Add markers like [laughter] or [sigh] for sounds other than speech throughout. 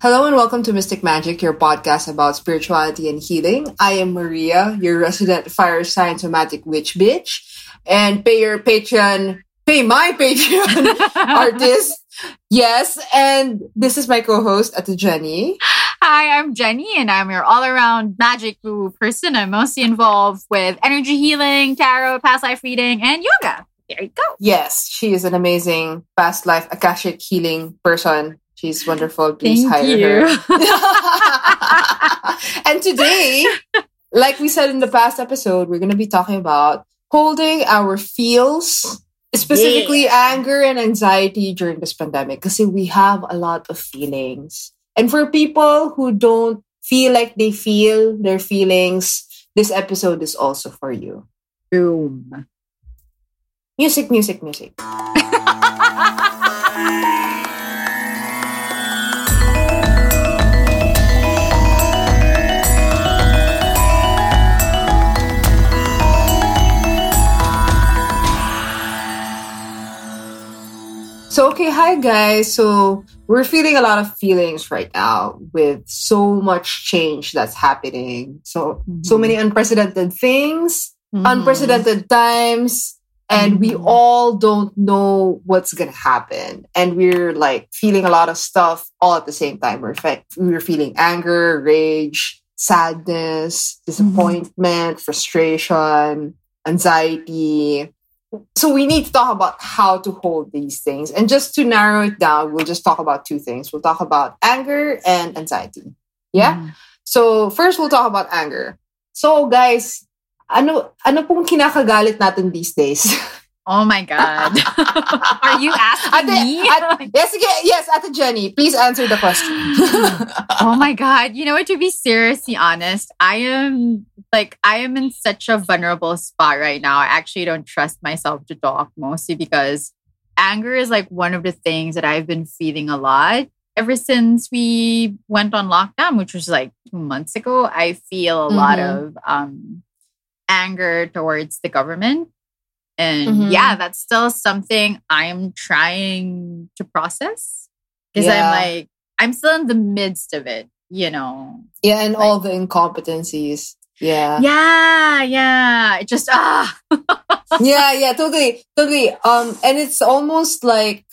Hello and welcome to Mystic Magic, your podcast about spirituality and healing. I am Maria, your resident fire sign somatic witch bitch, and pay your Patreon, pay my [laughs] Patreon [laughs] artist. Yes, and this is my co-host, Ate Jenny. Hi, I'm Jenny, and I'm your all-around magic woo person. I'm mostly involved with energy healing, tarot, past life reading, and yoga. There you go. Yes, she is an amazing past life Akashic healing person She's wonderful. Please Thank hire you. her. [laughs] [laughs] and today, like we said in the past episode, we're going to be talking about holding our feels, specifically anger and anxiety during this pandemic. Because we have a lot of feelings. And for people who don't feel like they feel their feelings, this episode is also for you. Boom. Music, music, music. [laughs] okay, hi guys. So, we're feeling a lot of feelings right now with so much change that's happening. So, so Mhm. many unprecedented things, Mhm. unprecedented times, and we Mhm. all don't know what's going to happen. And we're like feeling a lot of stuff all at the same time. We're, fe- we're feeling anger, rage, sadness, disappointment, frustration, anxiety. So we need to talk about how to hold these things. And just to narrow it down, we'll just talk about two things. We'll talk about anger and anxiety. Yeah? Mhm. So first we'll talk about anger. So guys, ano ano pong kinakagalit natin these days? [laughs] Oh my God. [laughs] Are you asking Ate- me? Ate- yes, sige, yes, Ate Jenny, please answer the question. [laughs] oh my god you know what to be seriously honest i am like i am in such a vulnerable spot right now i actually don't trust myself to talk mostly because anger is like one of the things that i've been feeling a lot ever since we went on lockdown which was like two months ago i feel a lot Mhm. of um anger towards the government and Mhm. yeah that's still something i'm trying to process because Yeah. i'm like I'm still in the midst of it, you know. yeah, and all the incompetencies. Yeah. Yeah, yeah. It just ah. [laughs] yeah, yeah, totally, totally. Um, and it's almost like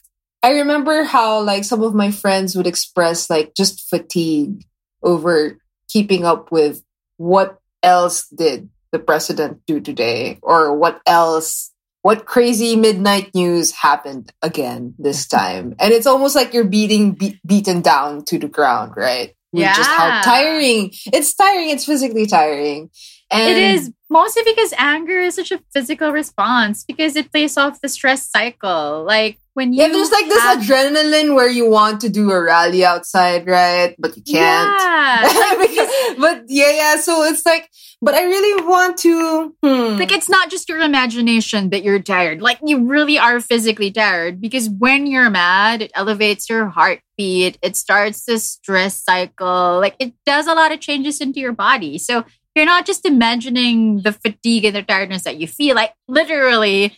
I remember how like some of my friends would express like just fatigue over keeping up with what else did the president do today, or what else, what crazy midnight news happened again this mm-hmm. time, and it's almost like you're beating be- beaten down to the ground, right? With just how tiring. It's tiring. It's physically tiring. And it is mostly because anger is such a physical response because it plays off the stress cycle. Like when you Yeah, there's like this adrenaline where you want to do a rally outside, right? But you can't. Yeah. [laughs] Because- but yeah, yeah. So it's like, but I really want to. Hmm. like it's not just your imagination that you're tired. Like you really are physically tired because when you're mad, it elevates your heartbeat. It starts the stress cycle. Like it does a lot of changes into your body. So you're not just imagining the fatigue and the tiredness that you feel. Like literally,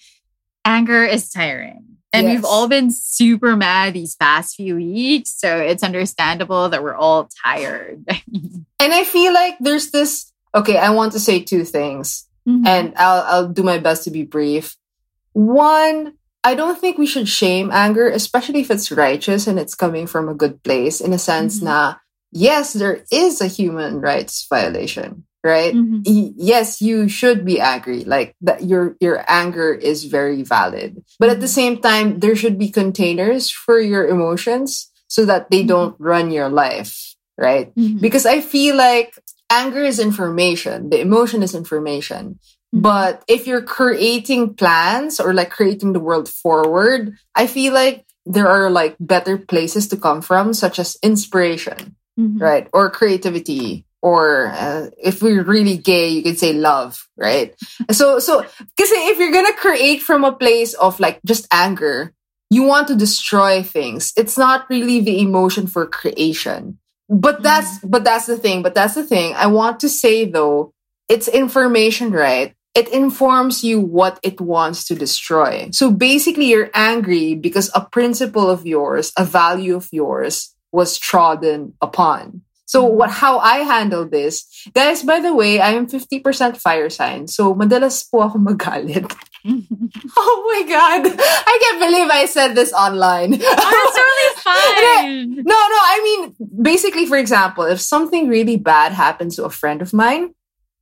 anger is tiring. And Yes. we've all been super mad these past few weeks. So it's understandable that we're all tired. [laughs] and I feel like there's this. Okay, I want to say two things, Mm-hmm. and I'll I'll do my best to be brief. One, I don't think we should shame anger, especially if it's righteous and it's coming from a good place. In a sense, Mhm. na yes, there is a human rights violation, right? Mhm. y- yes you should be angry like that your your anger is very valid but at the same time there should be containers for your emotions so that they Mhm. don't run your life right Mhm. because i feel like anger is information the emotion is information Mhm. but if you're creating plans or like creating the world forward i feel like there are like better places to come from such as inspiration Mhm. right? Or creativity, or uh, if we're really gay, you could say love, right? so, so, because if you're gonna create from a place of like just anger, you want to destroy things. It's not really the emotion for creation. But that's, but that's the thing. But that's the thing. I want to say though, it's information, right? It informs you what it wants to destroy. So basically, you're angry because a principle of yours, a value of yours, was trodden upon. So what how I handle this, guys, by the way, I am 50% fire sign. So madalas po ako magalit. [laughs] [laughs] oh my god. I can't believe I said this online. Oh, it's totally [laughs] fine. no, no, I mean basically for example, if something really bad happens to a friend of mine,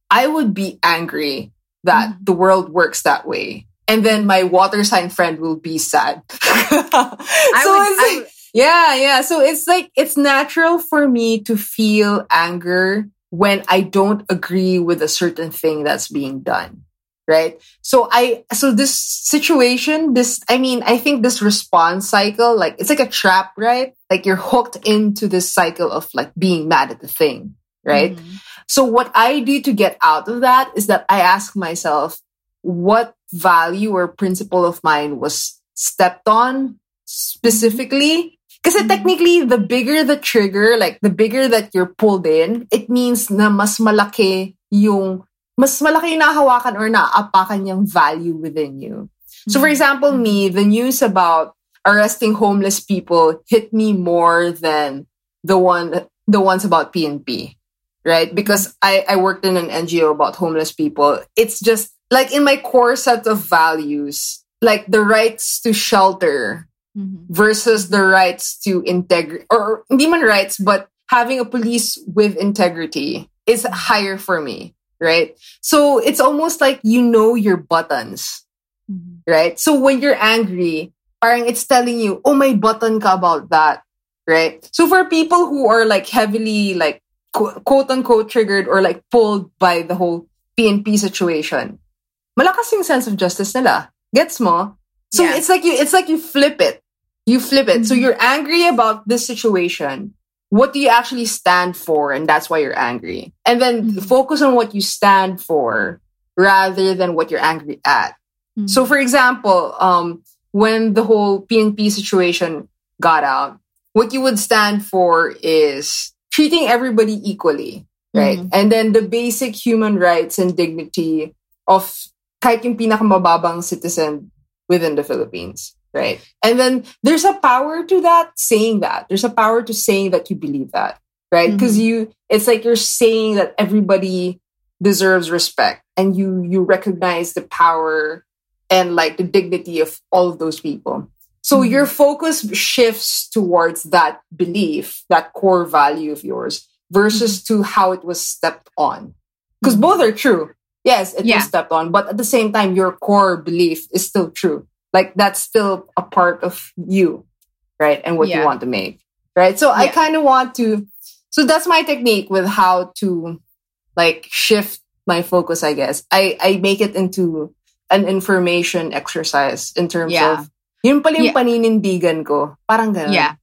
I would be angry that mm. the world works that way. And then my water sign friend will be sad. so I would, yeah, yeah. So it's like it's natural for me to feel anger when I don't agree with a certain thing that's being done. Right. So I, so this situation, this, I mean, I think this response cycle, like it's like a trap, right? Like you're hooked into this cycle of like being mad at the thing. Right. Mm-hmm. So what I do to get out of that is that I ask myself, what value or principle of mine was stepped on specifically Because technically, the bigger the trigger, like the bigger that you're pulled in, it means na mas malaki yung, mas malaki yung nahawakan or naapakan yung value within you. So for mm-hmm. example, me, the news about arresting homeless people hit me more than the one, the ones about PNP, right? Because I, I worked in an NGO about homeless people. It's just like in my core set of values, like the rights to shelter mm-hmm. versus the rights to integrity or hindi man rights but having a police with integrity is higher for me right so it's almost like you know your buttons mm-hmm. right so when you're angry parang it's telling you oh my button ka about that right so for people who are like heavily like quote unquote triggered or like pulled by the whole PNP situation malakas yung sense of justice nila gets mo so yeah. it's like you it's like you flip it you flip it. So mm-hmm. you're angry about this situation. What do you actually stand for? And that's why you're angry. And then mm-hmm. focus on what you stand for rather than what you're angry at. Mm-hmm. So for example, um, when the whole PNP situation got out, what you would stand for is treating everybody equally, right? Mm-hmm. And then the basic human rights and dignity of kahit yung pinakamababang citizen within the Philippines right? And then there's a power to that saying that. There's a power to saying that you believe that, right? Because mm-hmm. you it's like you're saying that everybody deserves respect and you you recognize the power and like the dignity of all of those people. So mm-hmm. your focus shifts towards that belief, that core value of yours versus mm-hmm. to how it was stepped on. Because both are true. Yes, it yeah. was stepped on, but at the same time, your core belief is still true like that's still a part of you right and what yeah. you want to make right so yeah. i kind of want to so that's my technique with how to like shift my focus i guess i i make it into an information exercise in terms yeah. of yun pala yung yeah. paninindigan ko parang ganun yeah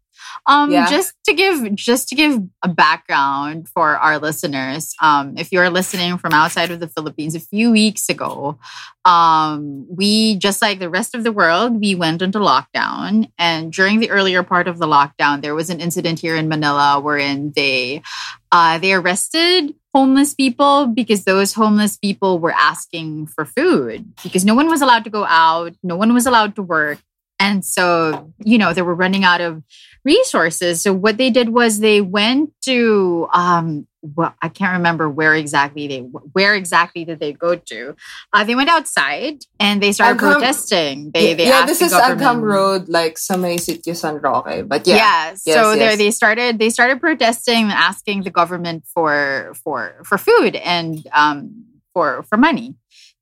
um, yeah. just to give just to give a background for our listeners, um, if you're listening from outside of the Philippines, a few weeks ago, um, we just like the rest of the world, we went into lockdown. And during the earlier part of the lockdown, there was an incident here in Manila wherein they uh, they arrested homeless people because those homeless people were asking for food because no one was allowed to go out, no one was allowed to work. And so, you know, they were running out of resources. So what they did was they went to um well, I can't remember where exactly they where exactly did they go to. Uh, they went outside and they started Agham, protesting. They they yeah, this the is Agham Road, like may sitio San Roque. But yeah, yeah. Yes, so yes. there they started they started protesting, asking the government for for for food and um for for money.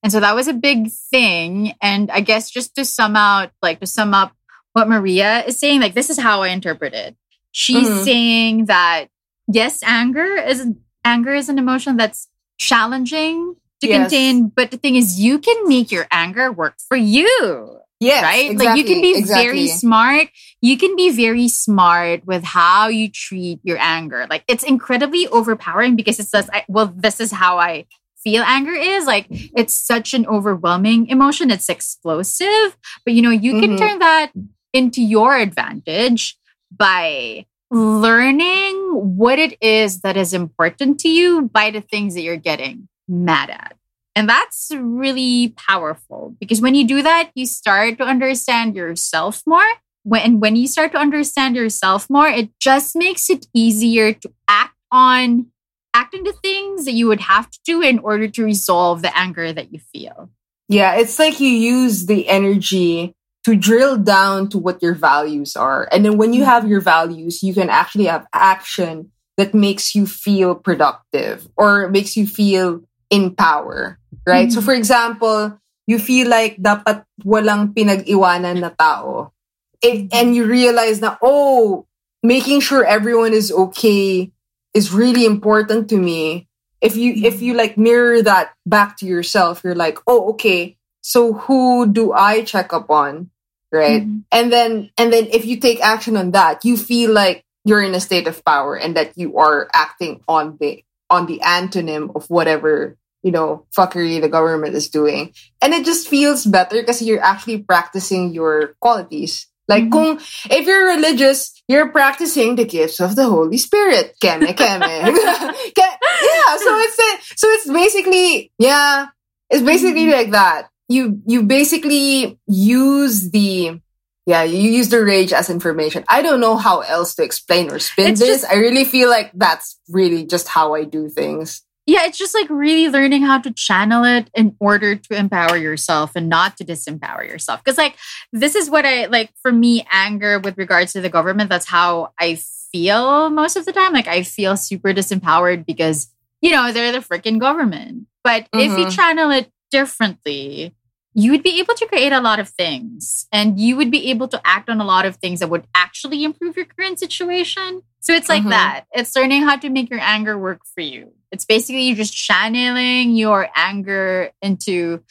And so that was a big thing. And I guess just to sum out, like to sum up what Maria is saying, like this is how I interpret it. She's mm-hmm. saying that yes, anger is anger is an emotion that's challenging to yes. contain, but the thing is, you can make your anger work for you. Yes, right. Exactly, like you can be exactly. very smart. You can be very smart with how you treat your anger. Like it's incredibly overpowering because it says, I, "Well, this is how I feel anger is like it's such an overwhelming emotion it's explosive but you know you can mm-hmm. turn that into your advantage by learning what it is that is important to you by the things that you're getting mad at. And that's really powerful because when you do that, you start to understand yourself more when when you start to understand yourself more, it just makes it easier to act on act into things that you would have to do in order to resolve the anger that you feel. Yeah, it's like you use the energy to drill down to what your values are. And then when you have your values, you can actually have action that makes you feel productive or makes you feel in power, right? Mm-hmm. So for example, you feel like dapat walang pinag-iwanan na tao. It, and you realize that, oh, making sure everyone is okay is really important to me. If you if you like mirror that back to yourself, you're like, oh, okay. So who do I check up on? Right. Mm-hmm. And then and then if you take action on that, you feel like you're in a state of power and that you are acting on the on the antonym of whatever you know fuckery the government is doing and it just feels better because you're actually practicing your qualities like mm-hmm. kung if you're religious you're practicing the gifts of the holy spirit keme keme [laughs] [laughs] yeah so it's so it's basically yeah it's basically mm-hmm. like that you you basically use the yeah, you use the rage as information. I don't know how else to explain or spin it's this. Just, I really feel like that's really just how I do things. Yeah, it's just like really learning how to channel it in order to empower yourself and not to disempower yourself. Because, like, this is what I like for me, anger with regards to the government, that's how I feel most of the time. Like, I feel super disempowered because, you know, they're the freaking government. But mm-hmm. if you mm-hmm. channel it differently, you would be able to create a lot of things and you would be able to act on a lot of things that would actually improve your current situation. So it's like mm-hmm. that. It's learning how to make your anger work for you. It's basically you're just channeling your anger into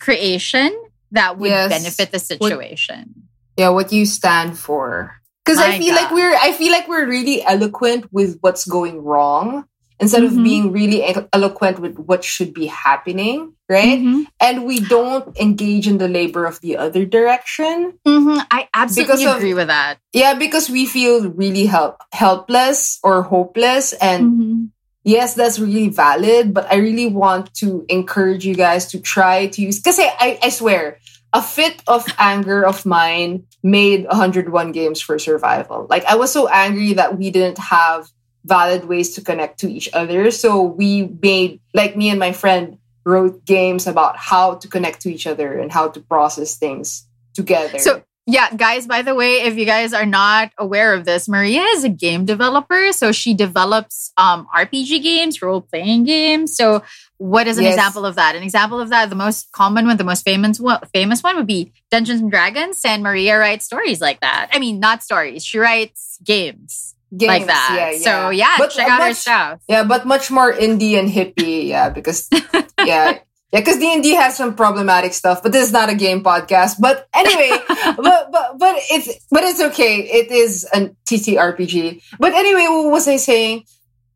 creation that would yes. benefit the situation. What, yeah, what you stand for. Because I feel God. like we're I feel like we're really eloquent with what's going wrong instead mm-hmm. of being really eloquent with what should be happening, right? Mm-hmm. And we don't engage in the labor of the other direction. Mm-hmm. I absolutely because agree of, with that. Yeah, because we feel really help helpless or hopeless, and mm-hmm. Yes, that's really valid. But I really want to encourage you guys to try to use because I, I swear a fit of anger of mine made 101 games for survival. Like I was so angry that we didn't have valid ways to connect to each other. So we made, like me and my friend, wrote games about how to connect to each other and how to process things together. So yeah, guys, by the way, if you guys are not aware of this, Maria is a game developer. So she develops um, RPG games, role playing games. So, what is an yes. example of that? An example of that, the most common one, the most famous one, famous one would be Dungeons and Dragons. And Maria writes stories like that. I mean, not stories, she writes games games like that. Yeah, yeah. So yeah, but, check out much, her stuff. Yeah, but much more indie and hippie. Yeah, because [laughs] yeah. Yeah, because D and D has some problematic stuff, but this is not a game podcast. But anyway, [laughs] but but but it's but it's okay. It is a TTRPG. But anyway, what was I saying?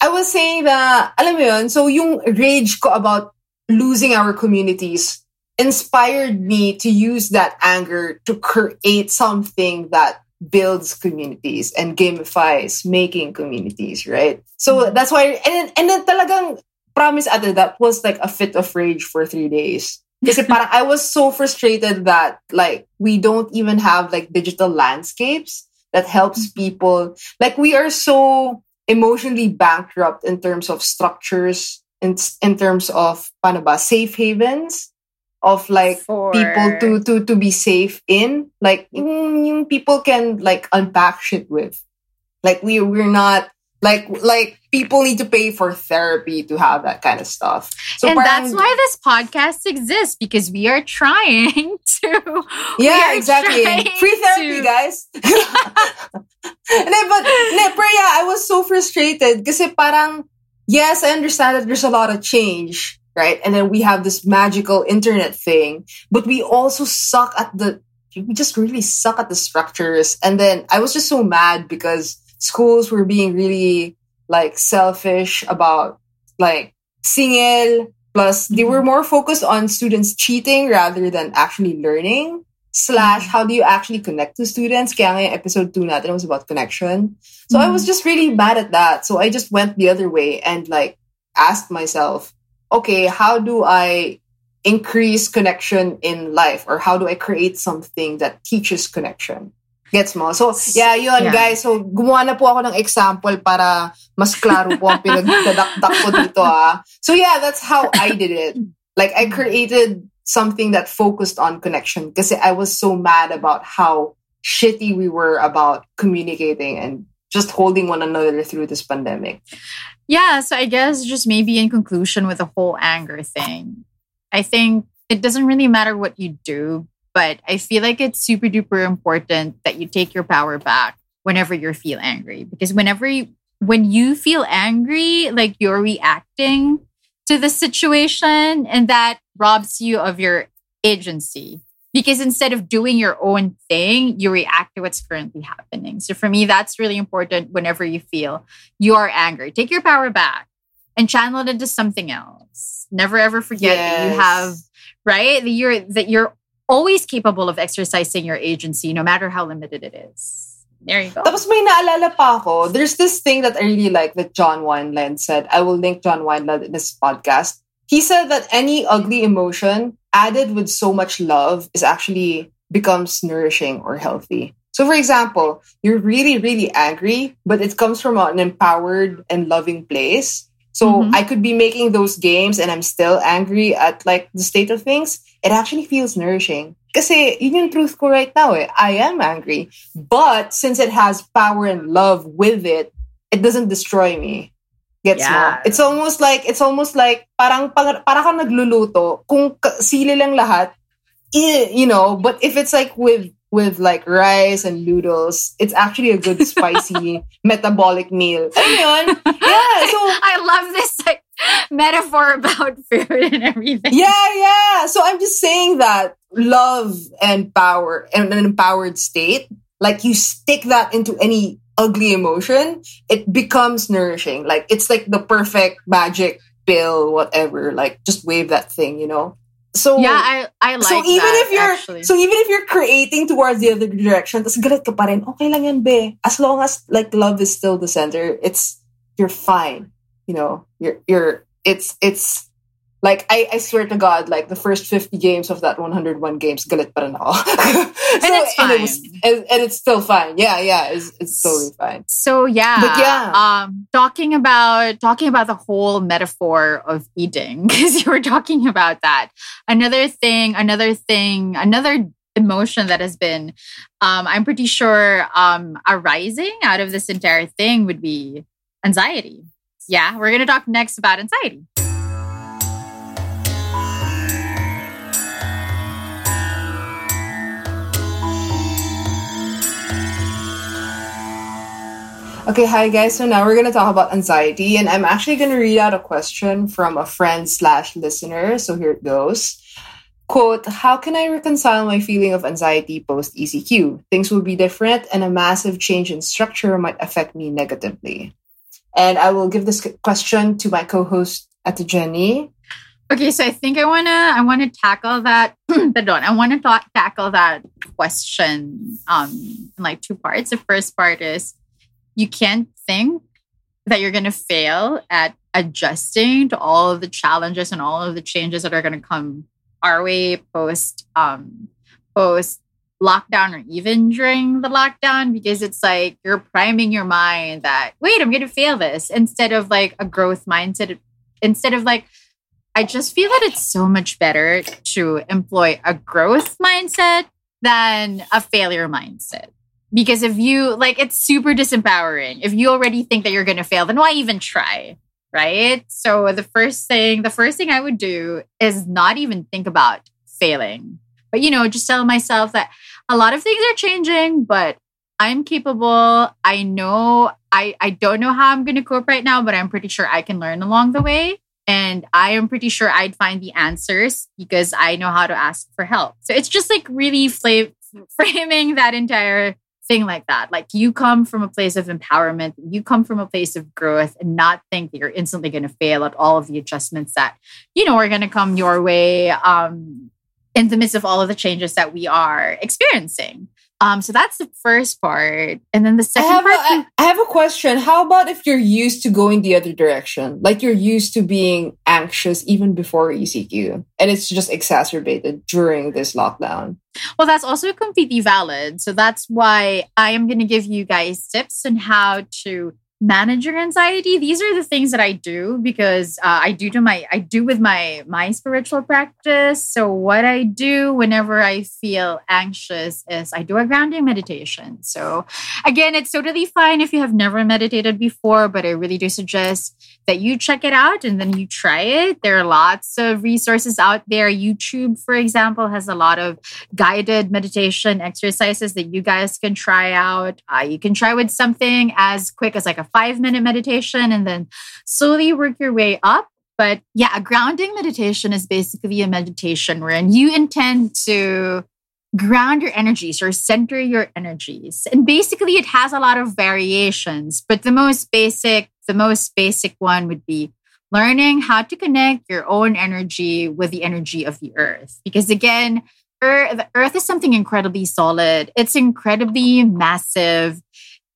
I was saying that alam mo yun, so yung rage ko about losing our communities inspired me to use that anger to create something that builds communities and gamifies making communities, right? So mm-hmm. that's why, and then, and then talagang promise ate, that was like a fit of rage for three days. Because [laughs] I was so frustrated that like we don't even have like digital landscapes that helps mm-hmm. people. Like we are so emotionally bankrupt in terms of structures, in, in terms of paano ba, safe havens of like For... people to to to be safe in like yung people can like unpack shit with like we we're not like like people need to pay for therapy to have that kind of stuff so and that's why this podcast exists because we are trying [laughs] to yeah exactly free therapy to... guys [laughs] then, but ne, yeah i was so frustrated because parang yes i understand that there's a lot of change right? And then we have this magical internet thing, but we also suck at the, we just really suck at the structures. And then I was just so mad because schools were being really like selfish about like singil. Plus, they were mm-hmm. more focused on students cheating rather than actually learning. Slash, mm-hmm. how do you actually connect to students? Kaya episode 2 natin was about connection. So mm-hmm. I was just really mad at that. So I just went the other way and like asked myself, okay, how do I increase connection in life or how do I create something that teaches connection? Gets mo? So, yeah, yun, Yeah. guys. So, gumawa na po ako ng example para mas klaro po ang pinagdadakdak ko dito, ah. So, yeah, that's how I did it. Like, I created something that focused on connection because I was so mad about how shitty we were about communicating and just holding one another through this pandemic. Yeah, so I guess just maybe in conclusion with the whole anger thing, I think it doesn't really matter what you do, but I feel like it's super duper important that you take your power back whenever you feel angry because whenever you when you feel angry, like you're reacting to the situation and that robs you of your agency because instead of doing your own thing, you react to what's currently happening. So for me, that's really important whenever you feel you are angry. Take your power back and channel it into something else. Never ever forget that you have right that you're that you're always capable of exercising your agency, no matter how limited it is. There you go. Tapos may naalala pa ako, there's this thing that I really like that John Wineland said. I will link John Wineland in this podcast. He said that any ugly emotion added with so much love is actually becomes nourishing or healthy. So for example, you're really, really angry, but it comes from an empowered and loving place. So Mhm. I could be making those games and I'm still angry at like the state of things. It actually feels nourishing. Kasi yun yung truth ko right now eh. I am angry. But since it has power and love with it, it doesn't destroy me. Gets mo? It's almost like it's almost like parang para, para kang nagluluto kung sili lang lahat, eh, you know, but if it's like with with like rice and noodles, it's actually a good spicy [laughs] metabolic meal. Ayun. Yeah, so [laughs] I love this like metaphor about food and everything. yeah, yeah. So I'm just saying that love and power and an empowered state, like you stick that into any ugly emotion, it becomes nourishing. Like it's like the perfect magic pill, whatever. Like just wave that thing, you know. So Yeah, I I like so even that, if you're actually. so even if you're creating towards the other direction, tas galit ka pa rin, okay lang yan, be. As long as like love is still the center, it's you're fine. You know, you're you're it's it's like I, I swear to God, like the first 50 games of that 101 games, galit pa rin ako. [laughs] so, it's and, it was, fine. and, and it's still fine. Yeah, yeah, it's, it's totally fine. So yeah, But yeah. um, talking about talking about the whole metaphor of eating [laughs] because you were talking about that. Another thing, another thing, another emotion that has been, um, I'm pretty sure, um, arising out of this entire thing would be anxiety. Yeah, we're gonna talk next about anxiety. Okay, hi guys. So now we're gonna talk about anxiety, and I'm actually gonna read out a question from a friend slash listener. So here it goes. Quote, how can I reconcile my feeling of anxiety post ECQ? Things will be different and a massive change in structure might affect me negatively. And I will give this question to my co-host at Jenny. Okay, so I think I wanna I wanna tackle that. [clears throat] pardon, I wanna ta- tackle that question um in like two parts. The first part is you can't think that you're gonna fail at adjusting to all of the challenges and all of the changes that are gonna come our way post um post lockdown or even during the lockdown because it's like you're priming your mind that wait i'm gonna fail this instead of like a growth mindset instead of like I just feel that it's so much better to employ a growth mindset than a failure mindset. Because if you like, it's super disempowering. If you already think that you're going to fail, then why even try? Right. So the first thing, the first thing I would do is not even think about failing, but, you know, just tell myself that a lot of things are changing, but I'm capable. I know I, I don't know how I'm going to cope right now, but I'm pretty sure I can learn along the way. And I am pretty sure I'd find the answers because I know how to ask for help. So it's just like really fla- [laughs] framing that entire thing like that. Like you come from a place of empowerment, you come from a place of growth, and not think that you're instantly going to fail at all of the adjustments that, you know, are going to come your way um, in the midst of all of the changes that we are experiencing. Um, so that's the first part, and then the I second have, part. I, I have a question. How about if you're used to going the other direction? Like you're used to being anxious even before ECQ, and it's just exacerbated during this lockdown. Well, that's also completely valid. So that's why I am going to give you guys tips on how to manage your anxiety. These are the things that i do because uh, i do to my i do with my my spiritual practice. So what i do whenever i feel anxious is i do a grounding meditation. So again it's totally fine if you have never meditated before but i really do suggest that you check it out and then you try it. There are lots of resources out there. Youtube for example has a lot of guided meditation exercises that you guys can try out. Uh, you can try with something as quick as like a five minute meditation and then slowly work your way up. But yeah, a grounding meditation is basically a meditation wherein you intend to ground your energies or center your energies. And basically it has a lot of variations, but the most basic, the most basic one would be learning how to connect your own energy with the energy of the earth. Because again, earth, the earth is something incredibly solid. It's incredibly massive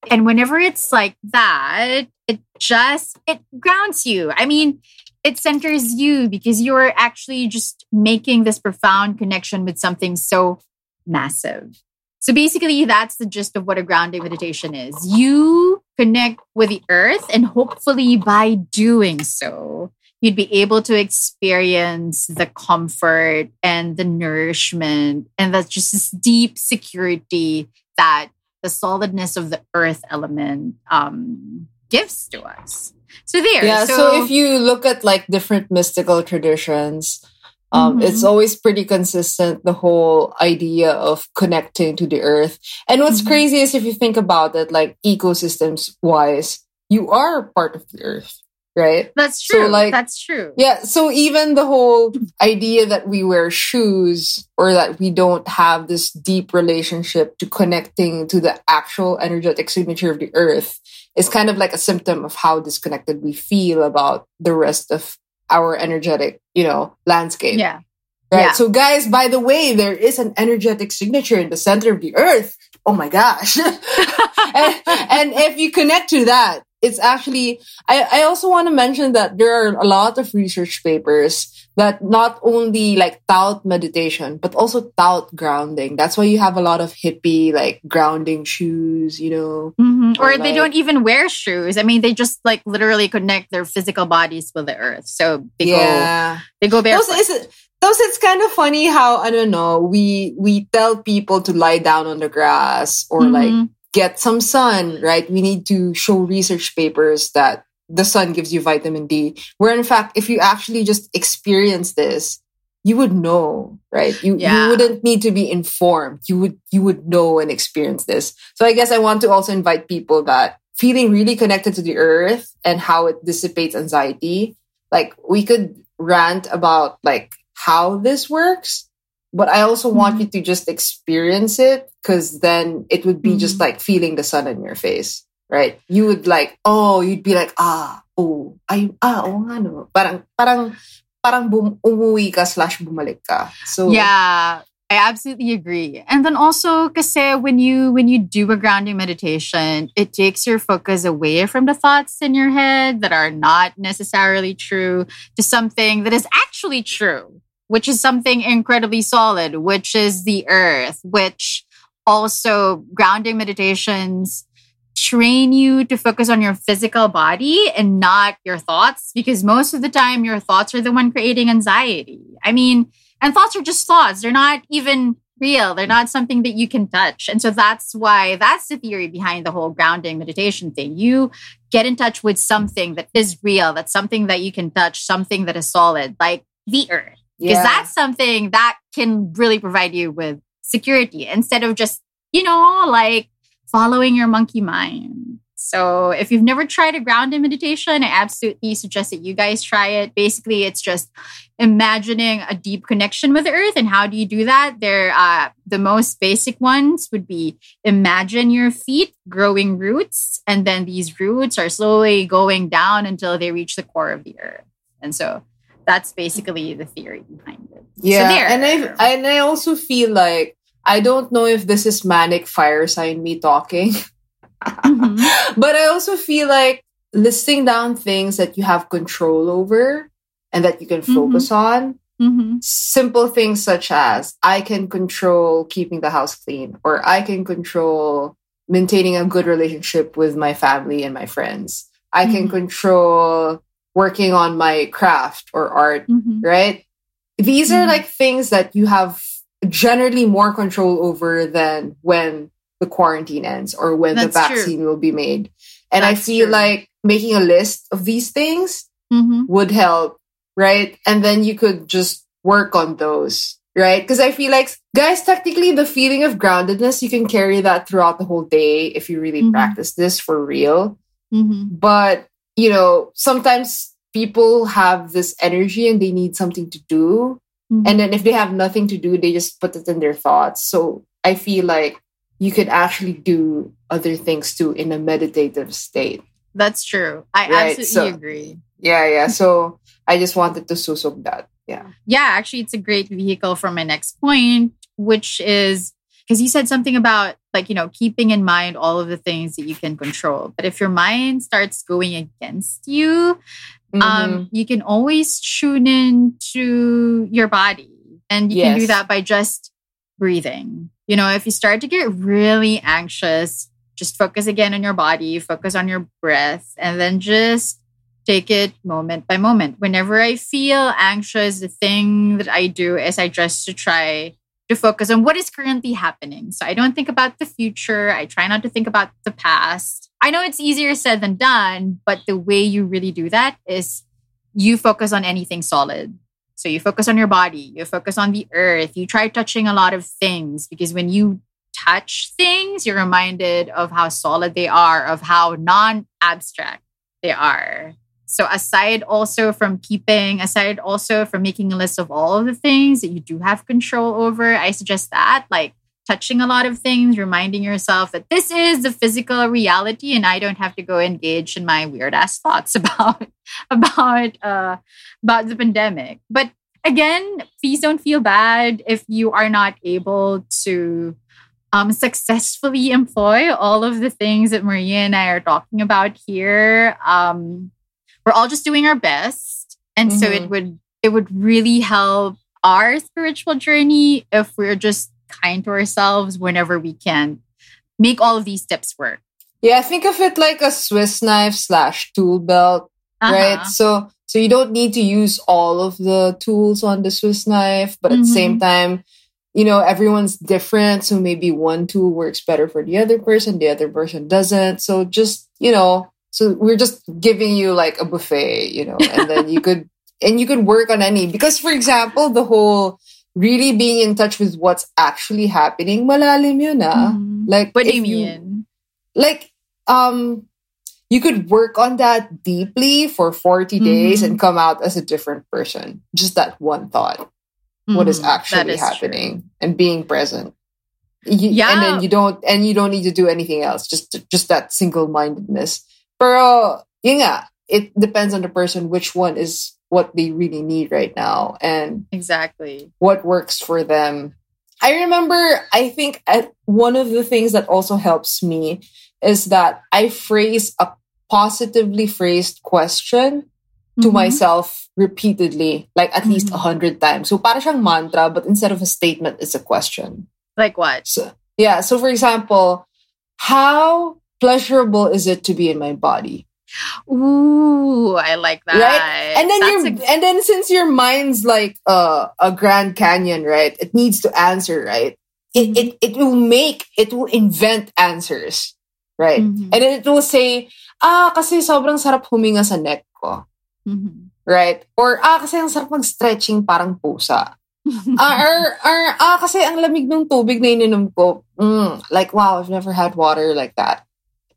and whenever it's like that it just it grounds you. I mean it centers you because you're actually just making this profound connection with something so massive. So basically that's the gist of what a grounding meditation is. You connect with the earth and hopefully by doing so you'd be able to experience the comfort and the nourishment and that's just this deep security that the solidness of the earth element um, gives to us. So there. Yeah. So, so, if you look at like different mystical traditions, um, mm-hmm. it's always pretty consistent. The whole idea of connecting to the earth. And what's mm-hmm. crazy is if you think about it, like ecosystems wise, you are part of the earth right? That's true. So like that's true. Yeah. So even the whole idea that we wear shoes or that we don't have this deep relationship to connecting to the actual energetic signature of the earth is kind of like a symptom of how disconnected we feel about the rest of our energetic, you know, landscape. Yeah. Right. Yeah. So guys, by the way, there is an energetic signature in the center of the earth. Oh my gosh. [laughs] and, and if you connect to that, it's actually I, I also want to mention that there are a lot of research papers that not only like tout meditation but also tout grounding that's why you have a lot of hippie like grounding shoes you know mm-hmm. or, or like, they don't even wear shoes i mean they just like literally connect their physical bodies with the earth so they yeah. go they go barefoot those, those it's kind of funny how i don't know we we tell people to lie down on the grass or mm-hmm. like get some sun, right? We need to show research papers that the sun gives you vitamin D. Where in fact, if you actually just experience this, you would know, right? You yeah. you wouldn't need to be informed. You would you would know and experience this. So I guess I want to also invite people that feeling really connected to the earth and how it dissipates anxiety. Like we could rant about like how this works, but I also mm-hmm. want you to just experience it because then it would be mm-hmm. just like feeling the sun in your face, right? You would like, oh, you'd be like, ah, oh, ay, ah, oh nga no. Parang, parang, parang bum, umuwi ka slash bumalik ka. So yeah, I absolutely agree. And then also, kasi when you when you do a grounding meditation, it takes your focus away from the thoughts in your head that are not necessarily true to something that is actually true which is something incredibly solid, which is the earth, which also grounding meditations train you to focus on your physical body and not your thoughts because most of the time your thoughts are the one creating anxiety. I mean, and thoughts are just thoughts. They're not even real. They're not something that you can touch. And so that's why that's the theory behind the whole grounding meditation thing. You get in touch with something that is real, that's something that you can touch, something that is solid, like the earth because yeah. that's something that can really provide you with security instead of just you know like following your monkey mind. So if you've never tried a grounded meditation i absolutely suggest that you guys try it. Basically it's just imagining a deep connection with the earth. And how do you do that? There uh, the most basic ones would be imagine your feet growing roots and then these roots are slowly going down until they reach the core of the earth. And so that's basically the theory behind it. Yeah, so and I and I also feel like I don't know if this is manic fire sign me talking. Mm-hmm. [laughs] but I also feel like listing down things that you have control over and that you can focus on. Mm-hmm. Simple things such as I can control keeping the house clean, or I can control maintaining a good relationship with my family and my friends. I can Mhm. control working on my craft or art, Mm-hmm. right? These are like things that you have generally more control over than when the quarantine ends or when the That's true. vaccine will be made. And I feel true. like making a list of these things Mm-hmm. would help, right? And then you could just work on those, right? Because I feel like, guys, technically, the feeling of groundedness, you can carry that throughout the whole day if you really Mhm. practice this for real. Mm-hmm. But, you know, sometimes people have this energy and they need something to do. Mm-hmm. And then if they have nothing to do, they just put it in their thoughts. So I feel like you can actually do other things too in a meditative state. That's true. I Right, absolutely so- agree. Yeah, yeah. So I just wanted to susog that. Yeah. Yeah, actually, it's a great vehicle for my next point, which is because you said something about like, you know, keeping in mind all of the things that you can control. But if your mind starts going against you, Mhm. um, you can always tune in to your body. And you can do that by just breathing. You know, if you start to get really anxious, just focus again on your body, focus on your breath, and then just take it moment by moment. Whenever I feel anxious, the thing that I do is I just to try to focus on what is currently happening. So I don't think about the future. I try not to think about the past. I know it's easier said than done, but the way you really do that is you focus on anything solid. So you focus on your body, you focus on the earth, you try touching a lot of things because when you touch things, you're reminded of how solid they are, of how non abstract they are. So, aside also from keeping, aside also from making a list of all of the things that you do have control over, I suggest that, like touching a lot of things, reminding yourself that this is the physical reality and I don't have to go engage in my weird ass thoughts [laughs] about about uh about the pandemic. But again, please don't feel bad if you are not able to um, successfully employ all of the things that Maria and I are talking about here. Um, we're all just doing our best, and so it Mhm. would it would really help our spiritual journey if we're just kind to ourselves whenever we can make all of these steps work. Yeah, think of it like a Swiss knife slash tool belt, right? Uh-huh. So so you don't need to use all of the tools on the Swiss knife, but at the same Mm-hmm. time, you know, everyone's different. So maybe one tool works better for the other person, the other person doesn't. So just, you know, so we're just giving you like a buffet, you know, and then you [laughs] could and you could work on any because for example, the whole really being in touch with what's actually happening, malalim yun ah. Mhm. Like What do you mean? like um you could work on that deeply for 40 days Mhm. and come out as a different person just that one thought what is Mhm. That actually is true. happening and being present You- Yeah. and then you don't and you don't need to do anything else just just that single-mindedness pero yun nga, it depends on the person which one is what they really need right now and Exactly. what works for them. I remember, I think one of the things that also helps me is that I phrase a positively phrased question to Mhm. myself repeatedly, like at least Mhm. a hundred times. So para siyang mantra, but instead of a statement, it's a question. Like what? So yeah, so for example, how pleasurable is it to be in my body? Ooh, I like that. Right? And then That's your a- and then since your mind's like uh, a Grand Canyon, right? It needs to answer, right? It it it will make it will invent answers, right? Mhm. And then it will say, ah, kasi sobrang sarap huminga sa neck ko, Mhm. right? Or ah, kasi ang sarap mag-stretching parang pusa. [laughs] ah, or, or ah, kasi ang lamig ng tubig na ininom ko. Mm, like wow, I've never had water like that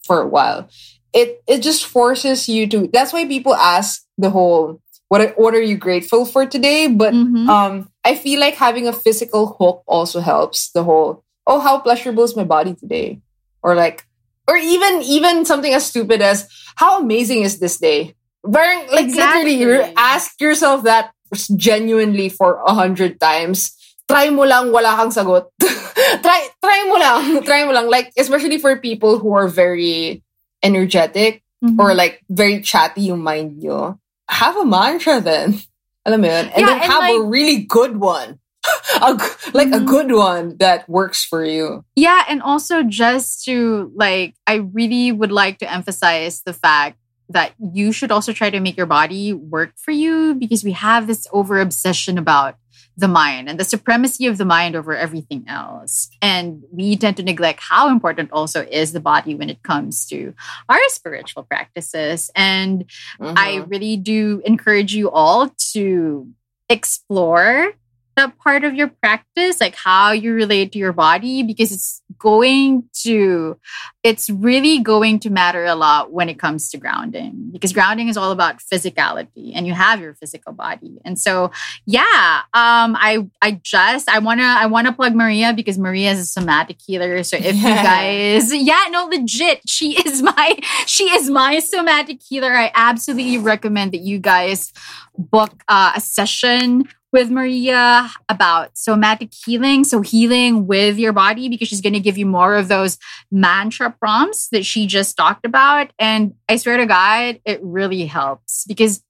for a while. It it just forces you to. That's why people ask the whole what are- what are you grateful for today? But Mhm. um, I feel like having a physical hook also helps. The whole oh, how pleasurable is my body today? Or like, or even even something as stupid as how amazing is this day? Very like literally, you ask yourself that genuinely for a hundred times. Try mo lang, wala kang sagot. [laughs] try try mo lang. Try mo lang. Like, especially for people who are very energetic Mhm. or like very chatty yung mind nyo. Have a mantra then. [laughs] Alam mo yun? And Yeah, then and have a really good one. [laughs] a, like a Mhm. good one that works for you. Yeah, and also just to like, I really would like to emphasize the fact that you should also try to make your body work for you because we have this over obsession about the mind and the supremacy of the mind over everything else. And we tend to neglect how important also is the body when it comes to our spiritual practices. And I Mhm. really do encourage you all to explore that part of your practice, like how you relate to your body, because it's going to, it's really going to matter a lot when it comes to grounding, because grounding is all about physicality and you have your physical body. And so, yeah, um, I, I just, I want to, I want to plug Maria because Maria is a somatic healer. So if you guys, yeah, no, legit, she [laughs] is my, she is my somatic healer. I absolutely recommend that you guys book uh, a session with Maria about somatic healing. So, healing with your body, because she's going to give you more of those mantra prompts that she just talked about. And I swear to God, it really helps because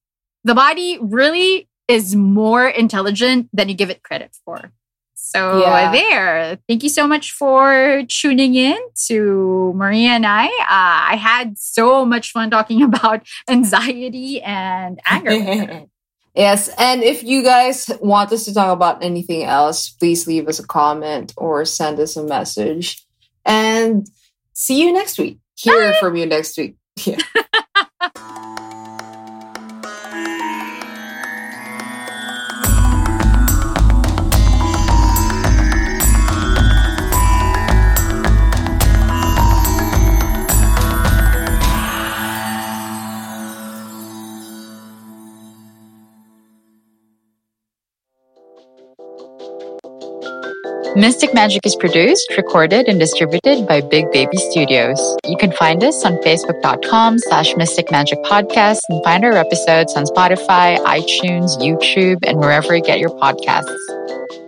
the body really is more intelligent than you give it credit for. So, Yeah. there. Thank you so much for tuning in to Maria and I. Uh, I had so much fun talking [laughs] about anxiety and anger. [laughs] yes, and if you guys want us to talk about anything else, please leave us a comment or send us a message. And see you next week. Hear from you next week. Yeah. [laughs] Mystic Magic is produced, recorded, and distributed by Big Baby Studios. You can find us on facebook.com slash Mystic Magic Podcast and find our episodes on Spotify, iTunes, YouTube, and wherever you get your podcasts.